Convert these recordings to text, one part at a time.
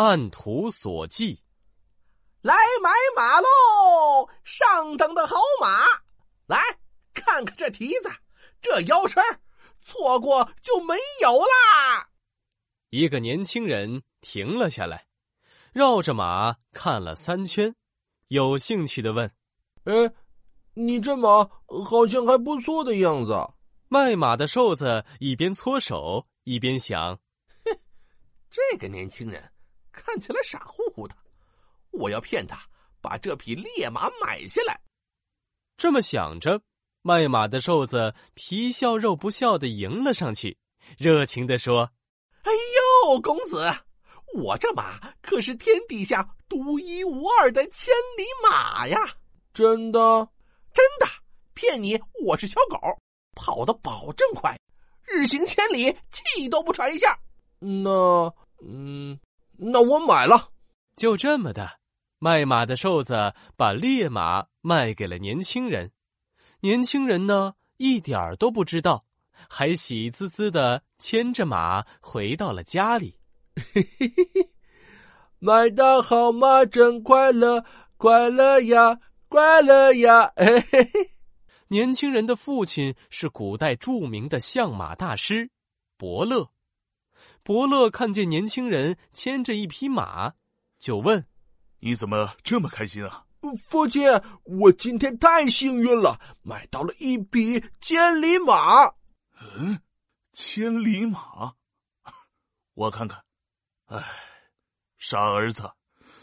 按图索骥。来买马喽！上等的好马，来看看这蹄子，这腰身错过就没有啦。一个年轻人停了下来，绕着马看了三圈，有兴趣的问：“哎，你这马好像还不错的样子。”卖马的瘦子一边搓手一边想：“哼，这个年轻人看起来傻乎乎的。”我要骗他把这匹烈马买下来。这么想着，卖马的瘦子皮笑肉不笑的迎了上去，热情的说：“哎呦，公子，我这马可是天底下独一无二的千里马呀！真的，真的，骗你我是小狗，跑得保证快，日行千里，气都不喘一下。那，嗯，那我买了。就这么的。”卖马的瘦子把烈马卖给了年轻人，年轻人呢一点儿都不知道，还喜滋滋的牵着马回到了家里。嘿嘿嘿嘿，买到好马真快乐，快乐呀，快乐呀！嘿嘿嘿。年轻人的父亲是古代著名的相马大师伯乐，伯乐看见年轻人牵着一匹马，就问。你怎么这么开心啊，父亲？我今天太幸运了，买到了一匹千里马。嗯，千里马，我看看。哎，傻儿子，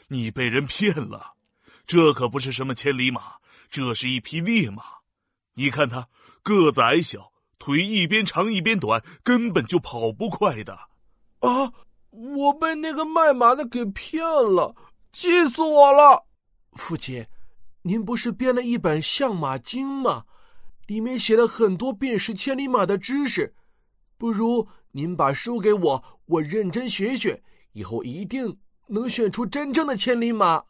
你被人骗了。这可不是什么千里马，这是一匹烈马。你看它个子矮小，腿一边长一边短，根本就跑不快的。啊！我被那个卖马的给骗了。气死我了，父亲，您不是编了一本《相马经》吗？里面写了很多辨识千里马的知识，不如您把书给我，我认真学学，以后一定能选出真正的千里马。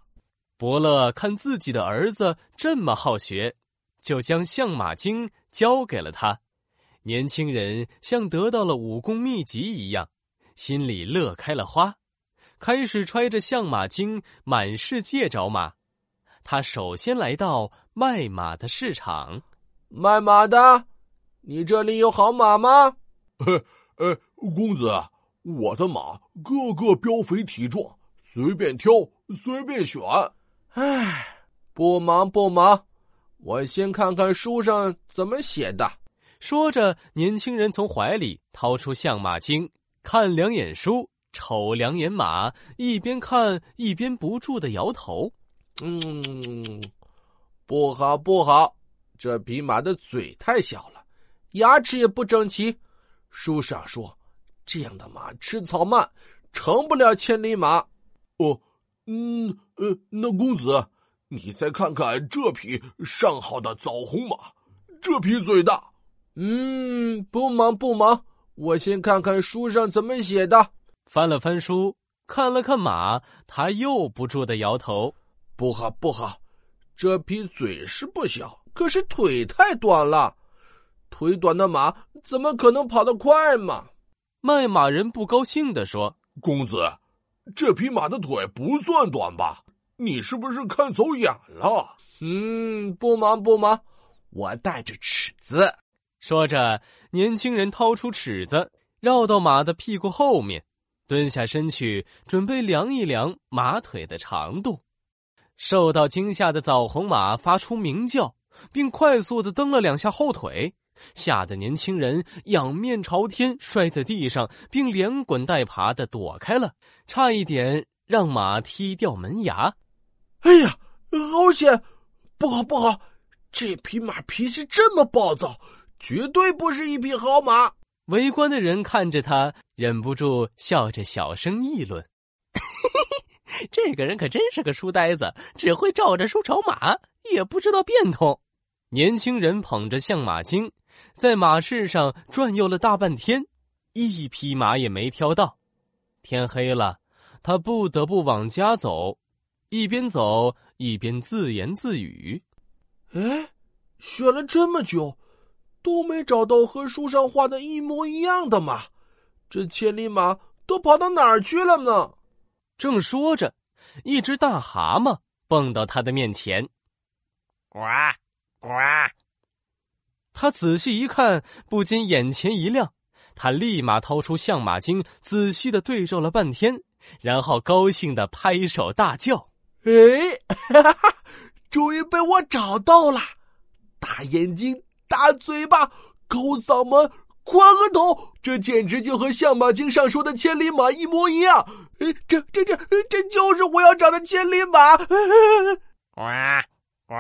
伯乐看自己的儿子这么好学，就将《相马经》交给了他。年轻人像得到了武功秘籍一样，心里乐开了花。开始揣着相马经满世界找马，他首先来到卖马的市场。卖马的，你这里有好马吗？呃呃，公子，我的马个个膘肥体壮，随便挑，随便选。唉，不忙不忙，我先看看书上怎么写的。说着，年轻人从怀里掏出相马经，看两眼书。瞅两眼马，一边看一边不住的摇头。嗯，不好不好，这匹马的嘴太小了，牙齿也不整齐。书上说，这样的马吃草慢，成不了千里马。哦，嗯呃，那公子，你再看看这匹上好的枣红马，这匹嘴大。嗯，不忙不忙，我先看看书上怎么写的。翻了翻书，看了看马，他又不住的摇头：“不好，不好，这匹嘴是不小，可是腿太短了。腿短的马怎么可能跑得快嘛？”卖马人不高兴的说：“公子，这匹马的腿不算短吧？你是不是看走眼了？”“嗯，不忙不忙，我带着尺子。”说着，年轻人掏出尺子，绕到马的屁股后面。蹲下身去，准备量一量马腿的长度。受到惊吓的枣红马发出鸣叫，并快速的蹬了两下后腿，吓得年轻人仰面朝天摔在地上，并连滚带爬的躲开了，差一点让马踢掉门牙。哎呀，好险！不好不好，这匹马脾气这么暴躁，绝对不是一匹好马。围观的人看着他，忍不住笑着小声议论：“ 这个人可真是个书呆子，只会照着书找马，也不知道变通。”年轻人捧着相马经，在马市上转悠了大半天，一匹马也没挑到。天黑了，他不得不往家走，一边走一边自言自语：“哎，选了这么久。”都没找到和书上画的一模一样的马，这千里马都跑到哪儿去了呢？正说着，一只大蛤蟆蹦到他的面前。呱呱！他仔细一看，不禁眼前一亮。他立马掏出相马经，仔细的对照了半天，然后高兴的拍手大叫：“哎，哈哈，终于被我找到了！大眼睛，大嘴巴，高嗓门，宽额头，这简直就和相马经上说的千里马一模一样！这、这、这、这就是我要找的千里马！”呱呱！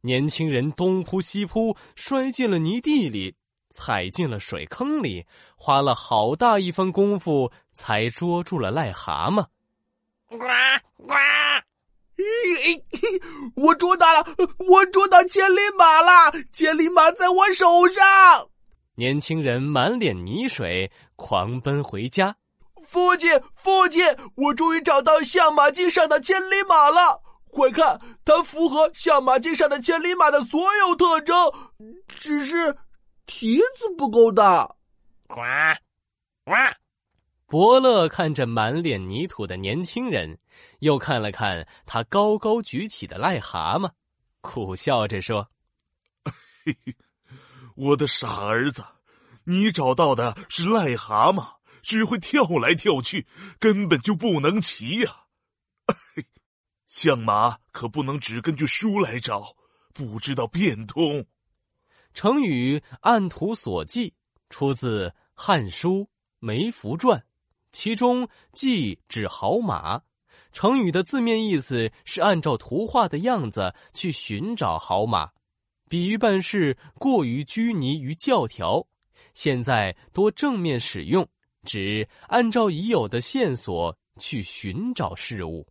年轻人东扑西扑，摔进了泥地里。踩进了水坑里，花了好大一番功夫才捉住了癞蛤蟆。呱呱！我捉到了，我捉到千里马了！千里马在我手上。年轻人满脸泥水，狂奔回家。父亲，父亲，我终于找到相马经上的千里马了！快看，它符合相马经上的千里马的所有特征，只是……蹄子不够大，呱呱！伯乐看着满脸泥土的年轻人，又看了看他高高举起的癞蛤蟆，苦笑着说：“嘿 嘿，我的傻儿子，你找到的是癞蛤蟆，只会跳来跳去，根本就不能骑呀！相马可不能只根据书来找，不知道变通。”成语“按图索骥”出自《汉书·梅福传》，其中“骥”指好马。成语的字面意思是按照图画的样子去寻找好马，比喻办事过于拘泥于教条。现在多正面使用，指按照已有的线索去寻找事物。